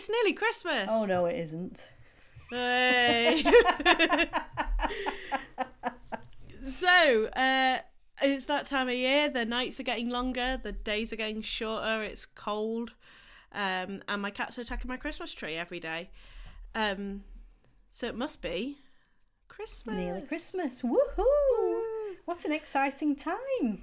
it's nearly Christmas. Oh no, it isn't. Hey. so, uh, it's that time of year. The nights are getting longer, the days are getting shorter, it's cold, um, and my cats are attacking my Christmas tree every day. Um, so it must be Christmas. Nearly Christmas. Woohoo! What an exciting time.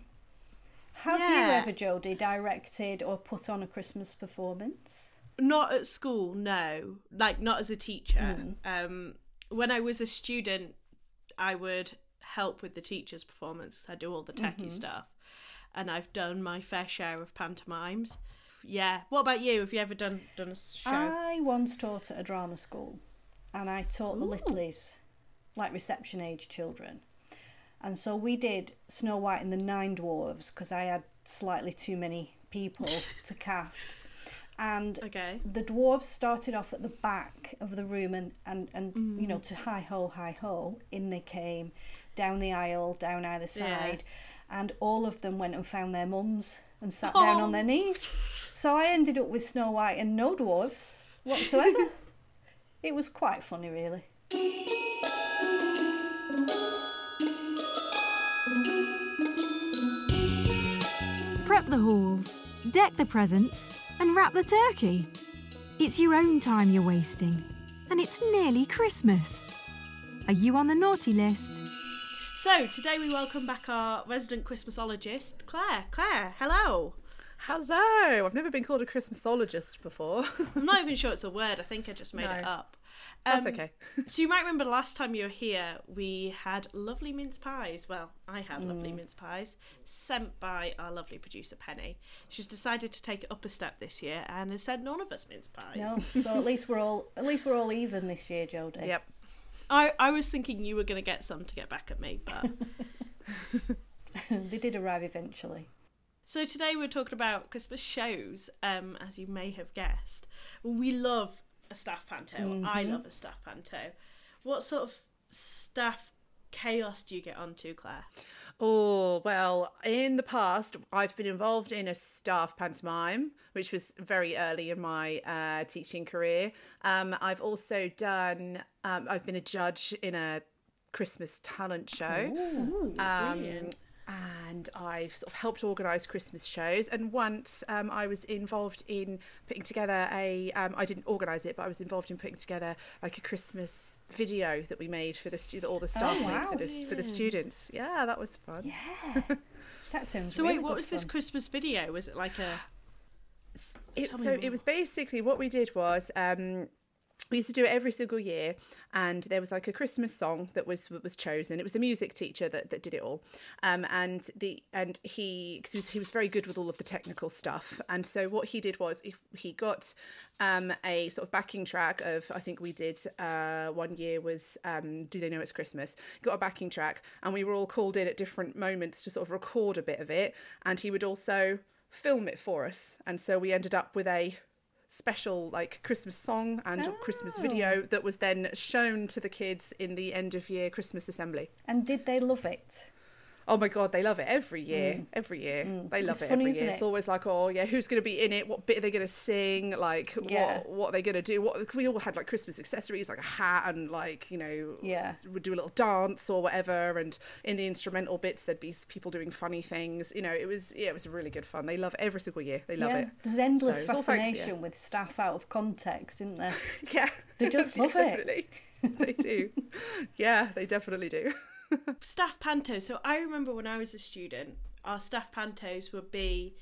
Have you ever, Jodie, directed or put on a Christmas performance? Not at school, no. Like not as a teacher. Um, when I was a student, I would help with the teacher's performance. I do all the techie stuff, and I've done my fair share of pantomimes. Yeah. What about you? Have you ever done done a show? I once taught at a drama school and I taught the littlies, like reception age children. And so we did Snow White and the Nine Dwarves because I had slightly too many people to cast. And okay. the dwarves started off at the back of the room and, and, and you mm. know, to hi ho, hi ho, in they came, down the aisle, down either Yeah. side. And all of them went and found their mums and sat down Oh. on their knees. So I ended up with Snow White and no dwarves whatsoever. it was quite funny, really. Prep the halls, deck the presents, and wrap the turkey. It's your own time you're wasting, and it's nearly Christmas. Are you on the naughty list? So today we welcome back our resident Christmasologist, Claire. Claire, hello. Hello! I've never been called a Christmasologist before. I'm not even sure it's a word. I think I just made it No. Up. That's Um, okay. so you might remember last time you were here, we had lovely mince pies. Well, I had lovely mince pies sent by our lovely producer Penny. She's decided to take it up a step this year and has sent none of us mince pies. No, so at least we're all at least we're all even this year, Jodie. Yep. I, I was thinking you were going to get some to get back at me, but they did arrive eventually. So today we're talking about Christmas shows, um, as you may have guessed. We love a staff panto. I love a staff panto. What sort of staff chaos do you get onto, Claire? Oh, well, in the past, I've been involved in a staff pantomime, which was very early in my uh, teaching career. Um, I've also done, um, I've been a judge in a Christmas talent show. Ooh, Um. And I've sort of helped organise Christmas shows. And once um, I was involved in putting together a, um, I didn't organise it, but I was involved in putting together like a Christmas video that we made for the stu- all the staff made wow. for this for the students. Yeah, that was fun. Yeah. That sounds So really wait, what good was this. Christmas video? Was it like a It, so more. it was basically what we did was um, we used to do it every single year, and there was like a Christmas song that was was chosen. It was the music teacher that, that did it all, um, and the and he cause he was he was very good with all of the technical stuff. And so what he did was he, he got um, a sort of backing track of I think we did uh, one year was um, Do They Know It's Christmas? Got a backing track, and we were all called in at different moments to sort of record a bit of it, and he would also film it for us. And so we ended up with a special like Christmas song and a Christmas video oh. that was then shown to the kids in the end of year Christmas assembly. And did they love it? Oh my god, they love it every year. Mm. Every year. Mm. They love It's it funny, every isn't year. it? It's always like, oh yeah, who's gonna be in it? What bit are they gonna sing? Like Yeah. what what are they gonna do? What we all had like Christmas accessories, like a hat and like, you know, Yeah. would do a little dance or whatever and in the instrumental bits there'd be people doing funny things. You know, it was yeah, it was really good fun. They love it every single year. They love yeah. it. There's endless So all thanks- yeah. fascination with staff out of context, isn't there? Yeah. They just Yeah, love it. definitely. they do. Yeah, they definitely do. staff panto? So I remember when I was a student, our staff pantos would be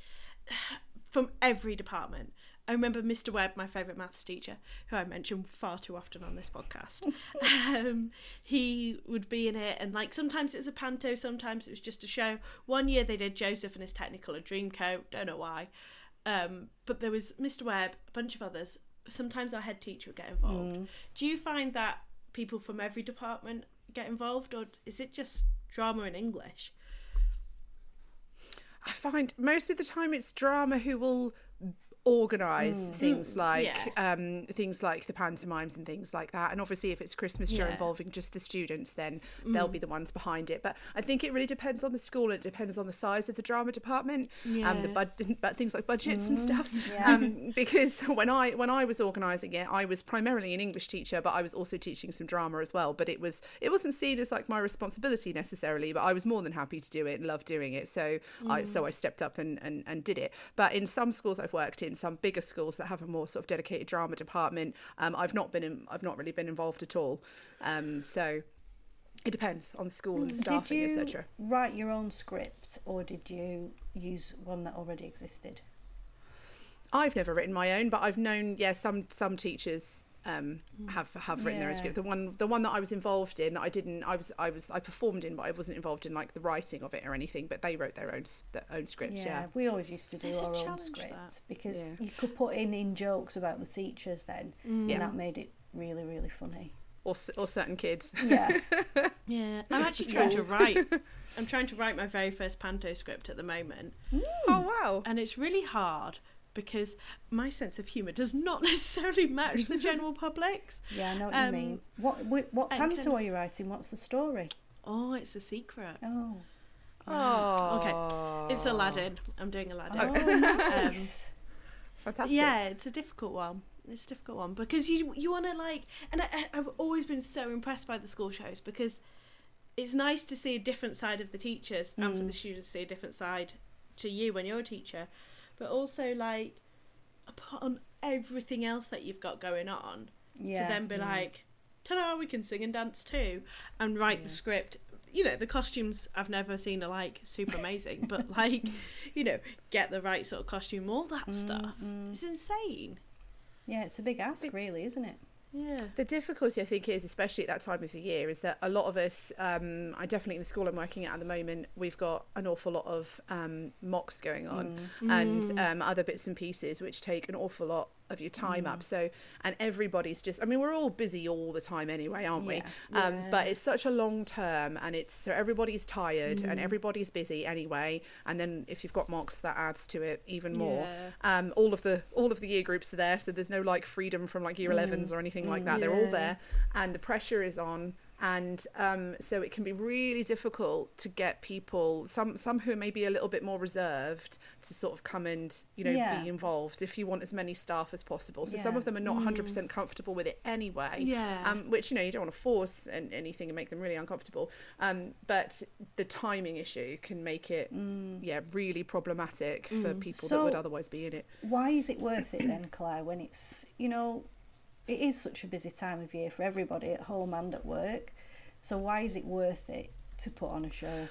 from every department. I remember Mr. Webb, my favourite maths teacher, who I mention far too often on this podcast. um, he would be in it, and like sometimes it was a panto, sometimes it was just a show. One year they did Joseph and his Technicolor Dreamcoat, don't know why. Um, but there was Mr. Webb, a bunch of others. Sometimes our head teacher would get involved. Do you find that people from every department get involved, or is it just drama in English? I find most of the time it's drama who will organize things like Yeah. um, things like the pantomimes and things like that. And obviously, if it's a Christmas show Yeah. involving just the students, then they'll be the ones behind it. But I think it really depends on the school. and It depends on the size of the drama department, um, the bud- but things like budgets and stuff. Um, because when I when I was organising it, I was primarily an English teacher, but I was also teaching some drama as well. But it was it wasn't seen as like my responsibility necessarily, but I was more than happy to do it and loved doing it. So I so I stepped up and, and and did it. But in some schools I've worked in, some bigger schools that have a more sort of dedicated drama department, um, I've not been in, I've not really been involved at all. Um, so it depends on the school and the Did staffing, you etc. write your own script or did you use one that already existed? I've never written my own, but I've known yeah some some teachers um, mm. have have written their own script. The one the one that I was involved in, I didn't. I was I was I performed in, but I wasn't involved in like the writing of it or anything. But they wrote their own their own scripts. Yeah, Yeah. we always used to do It's our own challenge, script that. because Yeah. you could put in in jokes about the teachers then, mm. and Yeah. that made it really really funny. Or or certain kids. Yeah, Yeah, I'm actually trying to write. I'm trying to write my very first panto script at the moment, mm. oh wow. and it's really hard because my sense of humour does not necessarily match the general public's. yeah, I know what Um, you mean. What what, what and panto are you writing? What's the story? Oh, it's a secret. Oh, Oh. Okay, it's Aladdin. I'm doing Aladdin. oh nice. Fantastic. Yeah, it's a difficult one. It's a difficult one because you you want to like, and I, I- I've always been so impressed by the school shows because it's nice to see a different side of the teachers and for the students to see a different side to you when you're a teacher, but also like apart on everything else that you've got going on Yeah. to then be like, ta-da, we can sing and dance too, and write the script. You know, the costumes I've never seen are like super amazing, but like, you know, get the right sort of costume, all that mm, stuff. Mm. It's insane. Yeah, it's a big ask, really, isn't it? Yeah. The difficulty, I think, is especially at that time of the year, is that a lot of us, um, I definitely in the school I'm working at at the moment, we've got an awful lot of um, mocks going on. And um, other bits and pieces which take an awful lot of your time up. So, and everybody's just, I mean, we're all busy all the time anyway, aren't we? Yeah. Um, But it's such a long term, and it's so everybody's tired and everybody's busy anyway. And then if you've got mocks, that adds to it even more. Yeah. Um, all of the all of the year groups are there, so there's no like freedom from like year 11s or anything like that. They're all there, and the pressure is on. And um, so it can be really difficult to get people, some some who may be a little bit more reserved, to sort of come and you know Yeah. be involved. If you want as many staff as possible, so some of them are not 100% comfortable with it anyway. Yeah. Um, which you know you don't want to force an, anything and make them really uncomfortable. Um, but the timing issue can make it yeah really problematic for people that would otherwise be in it. Why is it worth it then, Claire, when it's, you know, it is such a busy time of year for everybody at home and at work. So why is it worth it to put on a show?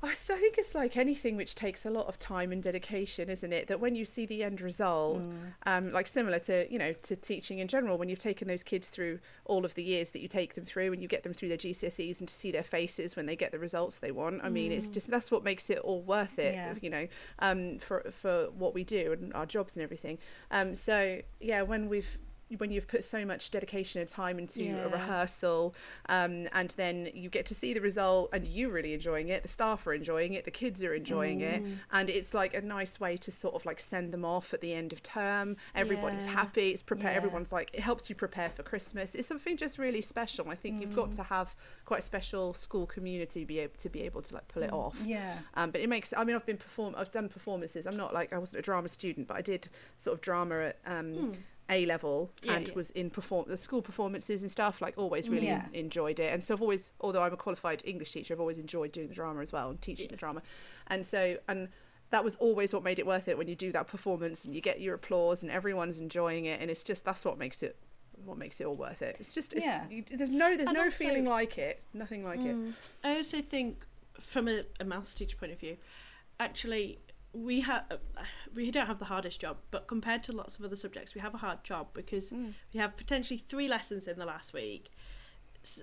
I think it's like anything which takes a lot of time and dedication, isn't it? That when you see the end result, um, like similar to you know to teaching in general, when you've taken those kids through all of the years that you take them through, and you get them through their GCSEs, and to see their faces when they get the results they want, I mean, it's just that's what makes it all worth it, Yeah. you know, um, for for what we do and our jobs and everything. Um, so yeah, when we've when you've put so much dedication and time into Yeah. a rehearsal um, and then you get to see the result and you really enjoying it the staff are enjoying it the kids are enjoying it Mm. and it's like a nice way to sort of like send them off at the end of term everybody's Yeah. happy it's prepare Yeah. everyone's like it helps you prepare for christmas it's something just really special i think you've Mm. got to have quite a special school community be able to be able to like pull it off Yeah. um, but it makes i mean i've been perform i've done performances i'm not like i wasn't a drama student but i did sort of drama at um, a level. Yeah, and yeah. was in perform the school performances and stuff like always really Yeah. enjoyed it and so i've always although i'm a qualified english teacher i've always enjoyed doing the drama as well and teaching the drama and so and that was always what made it worth it when you do that performance and you get your applause and everyone's enjoying it and it's just that's what makes it what makes it all worth it it's just it's, Yeah. you, there's no there's And no also- feeling like it nothing like it mm. I also think, from a, a maths teacher point of view, actually, we have we don't have the hardest job, but compared to lots of other subjects, we have a hard job because we have potentially three lessons in the last week.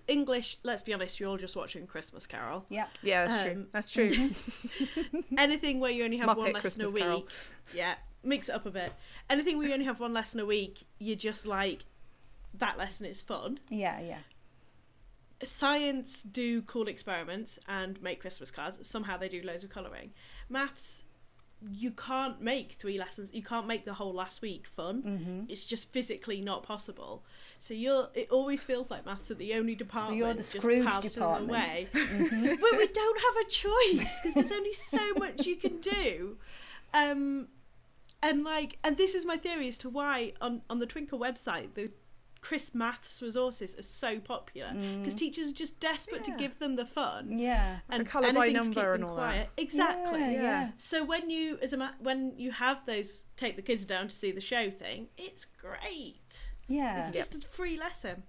English, let's be honest, you're all just watching Christmas Carol. Yeah. yeah that's true Um, that's true Anything where you only have one lesson Christmas a week, Carol. yeah, mix it up a bit. Anything where you only have one lesson a week, you're just like, that lesson is fun. Yeah, yeah. science do cool experiments and make Christmas cards. Somehow they do loads of colouring. Maths, you can't make three lessons. You can't make the whole last week fun. Mm-hmm. It's just physically not possible. So you're. It always feels like maths are the only department. so you're the Scrooge department. Away. but we don't have a choice because there's only so much you can do. Um, and like, and this is my theory as to why on on the Twinkl website the Chris Maths resources are so popular because mm. teachers are just desperate to give them the fun Yeah. and colour by anything to keep number and all quiet. that. Exactly. Yeah, yeah. So when you as a ma- when you have those take the kids down to see the show thing, it's great. Yeah. It's just a free lesson.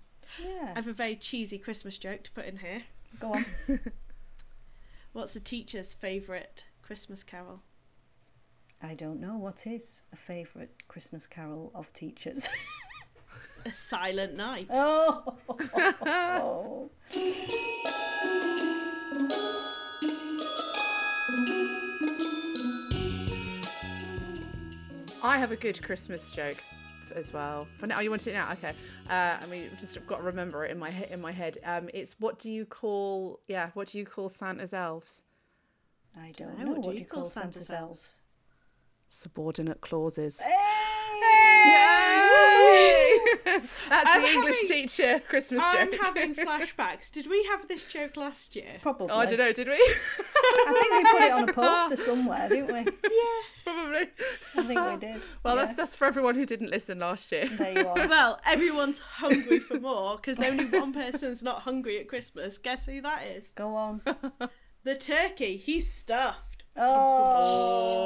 Yeah, I have a very cheesy Christmas joke to put in here. Go on. What's the teacher's favourite Christmas carol? I don't know what is a favourite Christmas carol of teachers. A Silent Night. oh. I have a good Christmas joke as well. For now, oh, you want it now? Okay. Uh, I mean, just got to remember it in my he- in my head. Um, it's what do you call? Yeah, what do you call Santa's elves? I don't know. know. What, do you call Santa's, elves? elves? Subordinate clauses. Hey! That's I'm the English having- teacher Christmas joke. I'm having flashbacks. Did we have this joke last year? Probably. oh, I don't know. Did we? I think we put it on a poster somewhere, didn't we? Yeah, probably. I think we did. Well, Yeah. that's that's for everyone who didn't listen last year. There you are. Well, everyone's hungry for more because only one person's not hungry at Christmas. Guess who that is? Go on. The turkey. He's stuffed. Oh,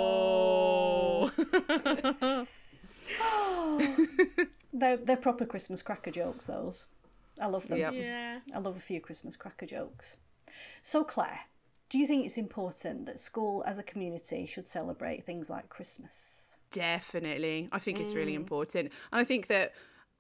Oh. They're they're proper Christmas cracker jokes. Those, I love them. Yep. Yeah. I love a few Christmas cracker jokes. So, Claire, do you think it's important that school as a community should celebrate things like Christmas? Definitely. I think it's Mm. really important. And I think that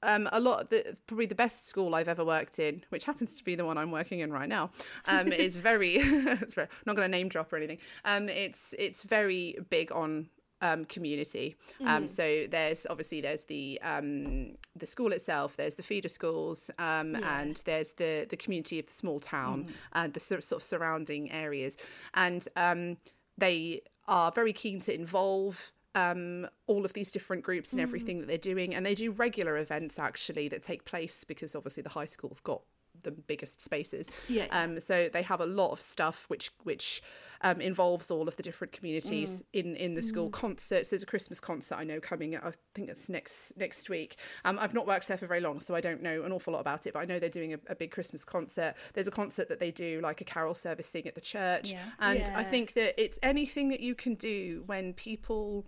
um, a lot, the, probably the best school I've ever worked in, which happens to be the one I'm working in right now, um, is very, it's very, not going to name drop or anything. Um, it's, it's very big on um, community. Um, so there's obviously there's the um, the school itself, there's the feeder schools, um, and there's the the community of the small town and the sort of surrounding areas, and um, they are very keen to involve um, all of these different groups and everything that they're doing, and they do regular events actually that take place because obviously the high school's got the biggest spaces. Yeah. Um, so they have a lot of stuff which which um, involves all of the different communities in in the school concerts. There's a Christmas concert I know coming. I think it's next next week. Um, I've not worked there for very long, so I don't know an awful lot about it. But I know they're doing a, a big Christmas concert. There's a concert that they do like a carol service thing at the church, Yeah. and I think that it's anything that you can do when people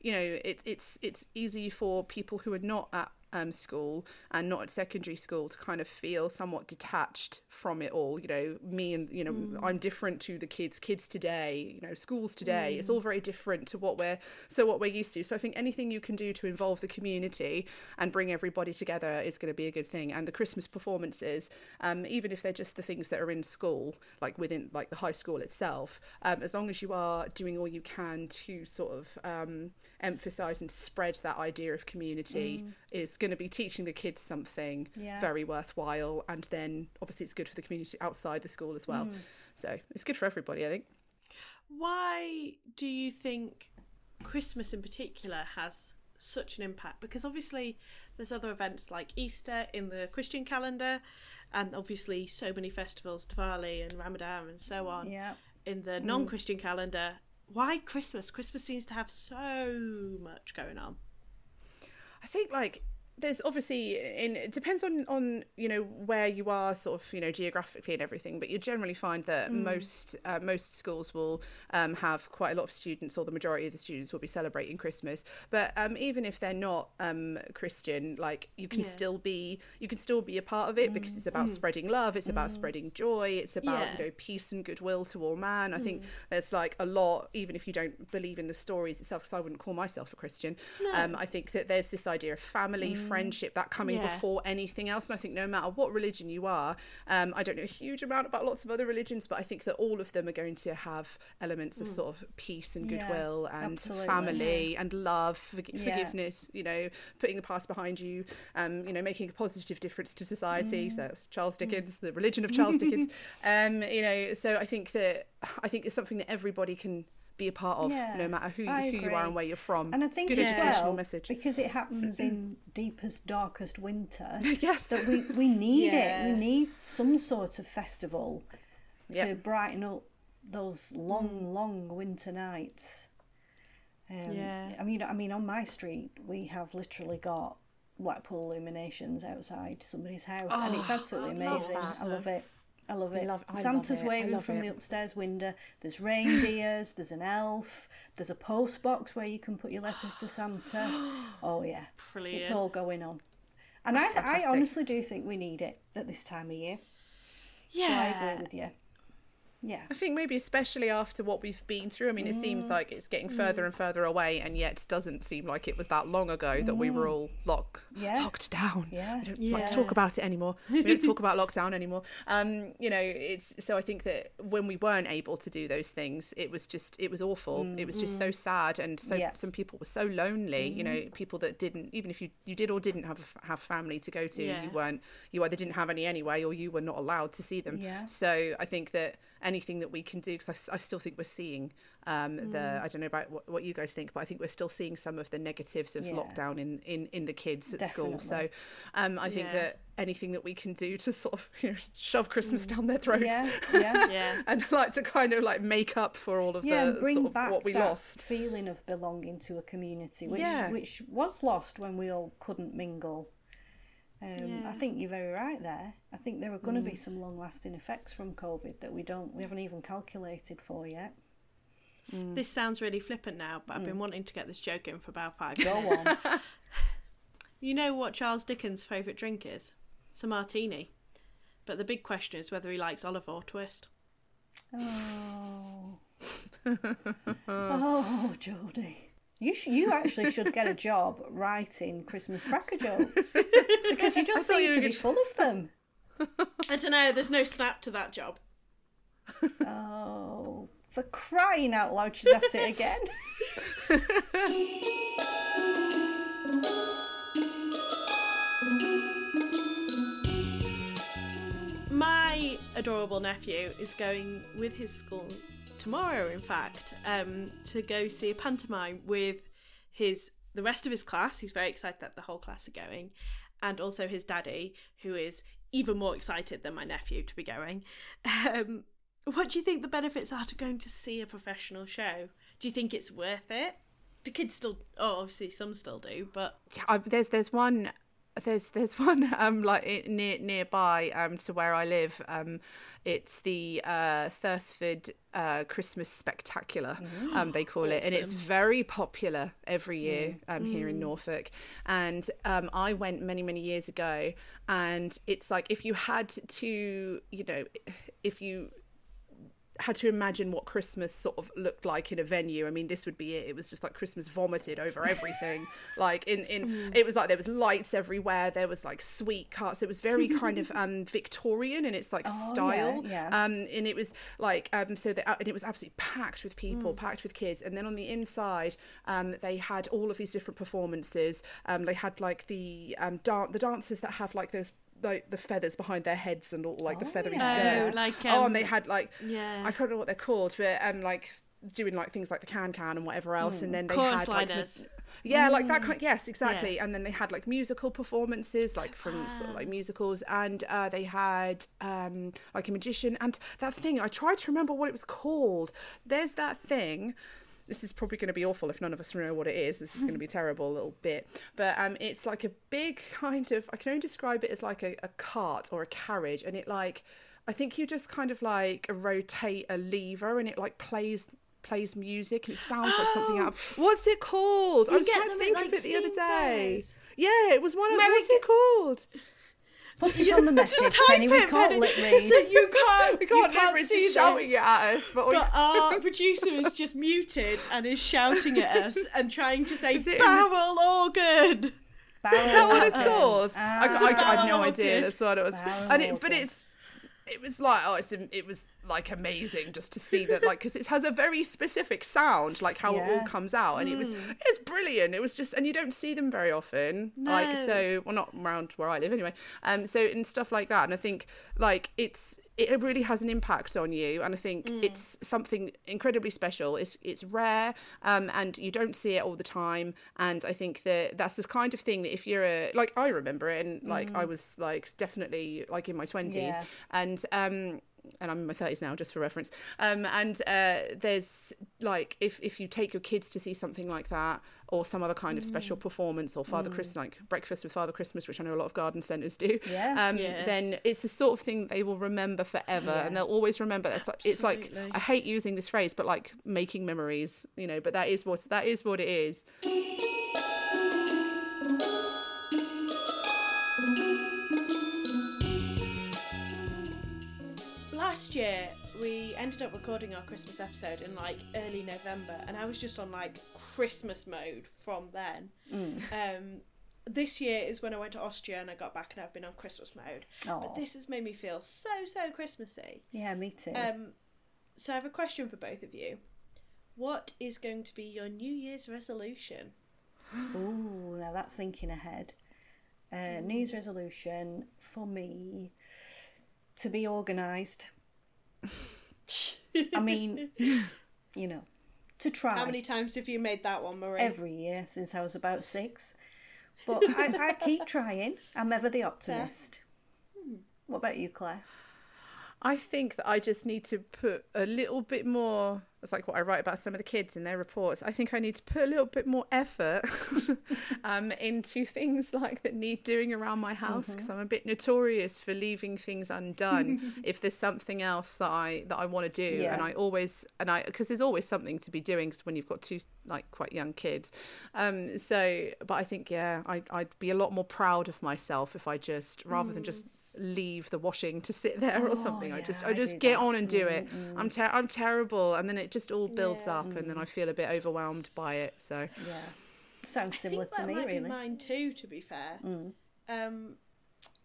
you know it, it's it's easy for people who are not at um, school and not at secondary school to kind of feel somewhat detached from it all. You know me and you know i'm different to the kids kids today you know schools today. It's all very different to what we're so what we're used to. So i think anything you can do to involve the community and bring everybody together is going to be a good thing. And the christmas performances um, even if they're just the things that are in school like within like the high school itself um, as long as you are doing all you can to sort of um, emphasize and spread that idea of community is going to be teaching the kids something Yeah. very worthwhile and then obviously it's good for the community outside the school as well mm. so it's good for everybody i think Why do you think Christmas in particular has such an impact? Because obviously there's other events like Easter in the Christian calendar, and obviously so many festivals, Diwali and Ramadan and so on, Yeah. in the mm. non-Christian calendar. Why Christmas? Christmas seems to have so much going on. I think like there's obviously in it depends on on you know where you are sort of you know geographically and everything but you generally find that most uh, most schools will um, have quite a lot of students or the majority of the students will be celebrating christmas. But um, even if they're not um, christian like you can Yeah. still be you can still be a part of it because it's about spreading love it's about spreading joy it's about Yeah. you know peace and goodwill to all man. I think there's like a lot even if you don't believe in the stories itself because i wouldn't call myself a christian um, i think that there's this idea of family friendship that coming Yeah. before anything else and i think no matter what religion you are um, i don't know a huge amount about lots of other religions but i think that all of them are going to have elements of sort of peace and Yeah, goodwill and absolutely. family and love forg- Yeah. forgiveness you know putting the past behind you um, you know making a positive difference to society. So that's charles dickens the religion of charles dickens. Um, you know so i think that i think it's something that everybody can be a part of, Yeah, no matter who, I who you are and where you're from. And I It's think good as educational well, message. because it happens in deepest, darkest winter, Yes. that we, we need Yeah. it. We need some sort of festival to Yep. brighten up those long, long winter nights. Um, Yeah. I mean, I mean, on my street, we have literally got Blackpool illuminations outside somebody's house, and it's absolutely I love amazing. that. I love it. I love it. love- I love Santa's it. Waving from it. the upstairs window. There's reindeers. there's an elf. There's a post box where you can put your letters to Santa. Oh yeah, Brilliant. it's all going on. And I, I honestly do think we need it at this time of year. Yeah, so I agree with you. Yeah. I think maybe especially after what we've been through. I mean, it Mm. seems like it's getting further and further away, and yet doesn't seem like it was that long ago that we were all lock, Mm. Yeah. locked down. Yeah. We don't like to talk about it anymore. We don't talk about lockdown anymore. Um, you know, it's so I think that when we weren't able to do those things, it was just it was awful. It was just so sad, and so Mm. Yeah. Some people were so lonely. You know, people that didn't even if you you did or didn't have have family to go to, Yeah. you weren't you either didn't have any anyway, or you were not allowed to see them. Yeah. So I think that anything that we can do, because I still think we're seeing um, the, Mm. I don't know about what, what you guys think, but I think we're still seeing some of the negatives of Yeah. lockdown in, in, in the kids at school. So um, I think Yeah. that anything that we can do to sort of you know, shove Christmas down their throats Mm. Yeah. Yeah. Yeah. and like to kind of like make up for all of Yeah, the bring sort of back what we that lost. feeling of belonging to a community, which Yeah. which was lost when we all couldn't mingle. Um, I think you're very right there. I think there are going to Mm. be some long-lasting effects from COVID that we don't, we haven't even calculated for yet. This sounds really flippant now, but I've been wanting to get this joke in for about five Go minutes. on. You know what Charles Dickens' favourite drink is? It's a martini. But the big question is whether he likes olive or twist. oh, oh, Jodie. You sh- you actually should get a job writing Christmas cracker jokes because you just seem you to be full of them. I don't know, there's no snap to that job. Oh, for crying out loud, she's at it again. My adorable nephew is going with his school tomorrow, in fact, um, to go see a pantomime with his the rest of his class. He's very excited that the whole class are going, and also his daddy, who is even more excited than my nephew to be going. Um, what do you think the benefits are to going to see a professional show? Do you think it's worth it? The kids still, oh, obviously some still do, but I, there's there's one there's there's one um like near nearby um to where I live um it's the uh Thursford uh Christmas Spectacular um they call it. And it's very popular every year um here in Norfolk. And um I went many many years ago. And it's like if you had to you know if you had to imagine what Christmas sort of looked like in a venue. I mean, this would be it. It was just like Christmas vomited over everything. like in in it was like there was lights everywhere. There was like sweet carts. It was very kind of um Victorian in its like Oh, style. yeah. Um, and it was like um so that and it was absolutely packed with people, packed with kids. And then on the inside, um, they had all of these different performances. Um, they had like the um dan- the dancers that have like those like the feathers behind their heads and all like the Oh, feathery yeah. skirts. Oh, like, oh, and they um, had like yeah. I can't know what they're called, but um, like doing like things like the can can and whatever else, and then they chorus had like ma- liners. yeah, like that kind. Yes, exactly. And then they had like musical performances, like from sort Ah. of like musicals, and uh, they had um like a magician and that thing. I tried to remember what it was called. There's that thing. This is probably going to be awful if none of us know what it is. This is going to be terrible a little bit. But um, it's like a big kind of. I can only describe it as like a, a cart or a carriage, and it like. I think you just kind of like rotate a lever and it like plays plays music and it sounds like something out of what's it called? I was trying to think like, of it the other day. fairs. Yeah, it was one of Merry what's it called? Put it on the message, Just type Penny. We it, can't lip read. So you can't, We can't, you can't remember see shouting at us, but, But our producer is just muted and is shouting at us and trying to say Is it in the- barrel organ. Barrel is that what it's called? I. I, I have no idea. That's what it was. Barrel And it, but it's it was like oh, it's it was like amazing just to see that like because it has a very specific sound, like how it all comes out, and it was it's brilliant. It was just and you don't see them very often, like so well not around where I live anyway. Um, so and stuff like that, and I think like it's it really has an impact on you, and I think it's something incredibly special. It's it's rare, um, and you don't see it all the time. And I think that that's the kind of thing that if you're a like I remember it, and like I was like definitely like in my twenties, Yeah. and um and I'm in my 30s now, just for reference. Um, and uh, there's like, if, if you take your kids to see something like that, or some other kind of special performance, or Father Christmas, like breakfast with Father Christmas, which I know a lot of garden centres do, Yeah. um, Yeah. then it's the sort of thing they will remember forever, and they'll always remember. That's like, it's like I hate using this phrase, but like making memories, you know. But that is what that is what it is. Last year, we ended up recording our Christmas episode in like early November, and I was just on like Christmas mode from then. Um, this year is when I went to Austria and I got back and I've been on Christmas mode. Aw. But this has made me feel so, so Christmassy. Yeah, me too. Um, so I have a question for both of you. What is going to be your New Year's resolution? Ooh, now that's thinking ahead. Uh, New Year's resolution for me to be organised. I mean, you know, to try How many times have you made that one, Marie? every year since I was about six. But I, I keep trying. I'm ever the optimist. What about you, Claire? I think that I just need to put a little bit more. It's like what I write about some of the kids in their reports. I think I need to put a little bit more effort um, into things like that need doing around my house because I'm a bit notorious for leaving things undone if there's something else that I that I want to do. Yeah. And I always and I because there's always something to be doing 'cause when you've got two like quite young kids. Um, so, but I think yeah, I, I'd be a lot more proud of myself if I just rather than just leave the washing to sit there or something. I yeah, just I I just do get that. on and do it. I'm ter- I'm terrible, and then it just all builds Yeah. up, and then I feel a bit overwhelmed by it. So Yeah. Sounds I similar think to that me, might really. be mine too. To be fair, um,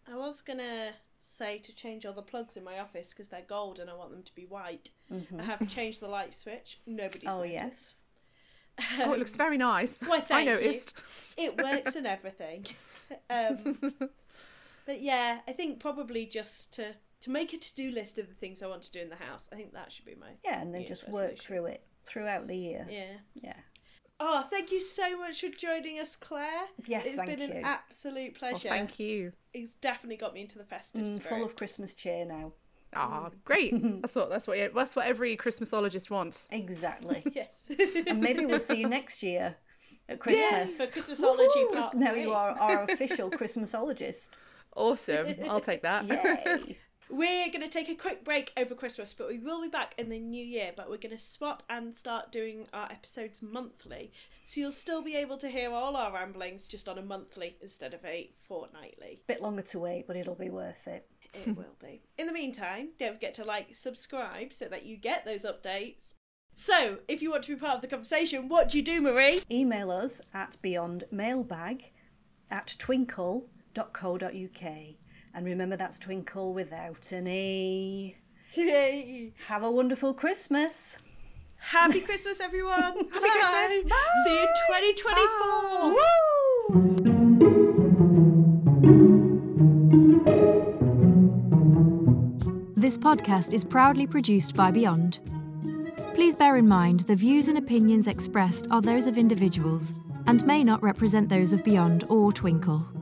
I was gonna say to change all the plugs in my office because they're gold and I want them to be white. I have changed the light switch. Nobody's Oh, noticed. yes. oh, it looks very nice. Why, I thank you. It works and everything. Um, but yeah, I think probably just to to make a to do list of the things I want to do in the house. I think that should be my Yeah, and then New Year's just work resolution. through it throughout the year. Yeah. Yeah. Oh, thank you so much for joining us, Claire. Yes, it's thank been an you. absolute Well, pleasure. thank you. It's definitely got me into the festive Mm, spirit. full of Christmas cheer now. Ah, great. That's what that's what that's what every Christmasologist wants. Exactly. Yes. and maybe we'll see you next year at Yeah, Christmas. for Christmasology part now three. you are our official Christmasologist. Awesome. I'll take that. Yay! We're going to take a quick break over Christmas, but we will be back in the new year. But we're going to swap and start doing our episodes monthly. So you'll still be able to hear all our ramblings just on a monthly instead of a fortnightly. Bit longer to wait, but it'll be worth it. It will be. In the meantime, don't forget to like, subscribe so that you get those updates. So, if you want to be part of the conversation, what do you do, Marie? Email us at beyondmailbag at twinkl.co.uk. And remember, that's twinkl without an E. Yay! Have a wonderful Christmas. Happy Christmas, everyone! Happy Christmas. Bye. See you in 2024! Woo! This podcast is proudly produced by Beyond. Please bear in mind the views and opinions expressed are those of individuals and may not represent those of Beyond or Twinkl.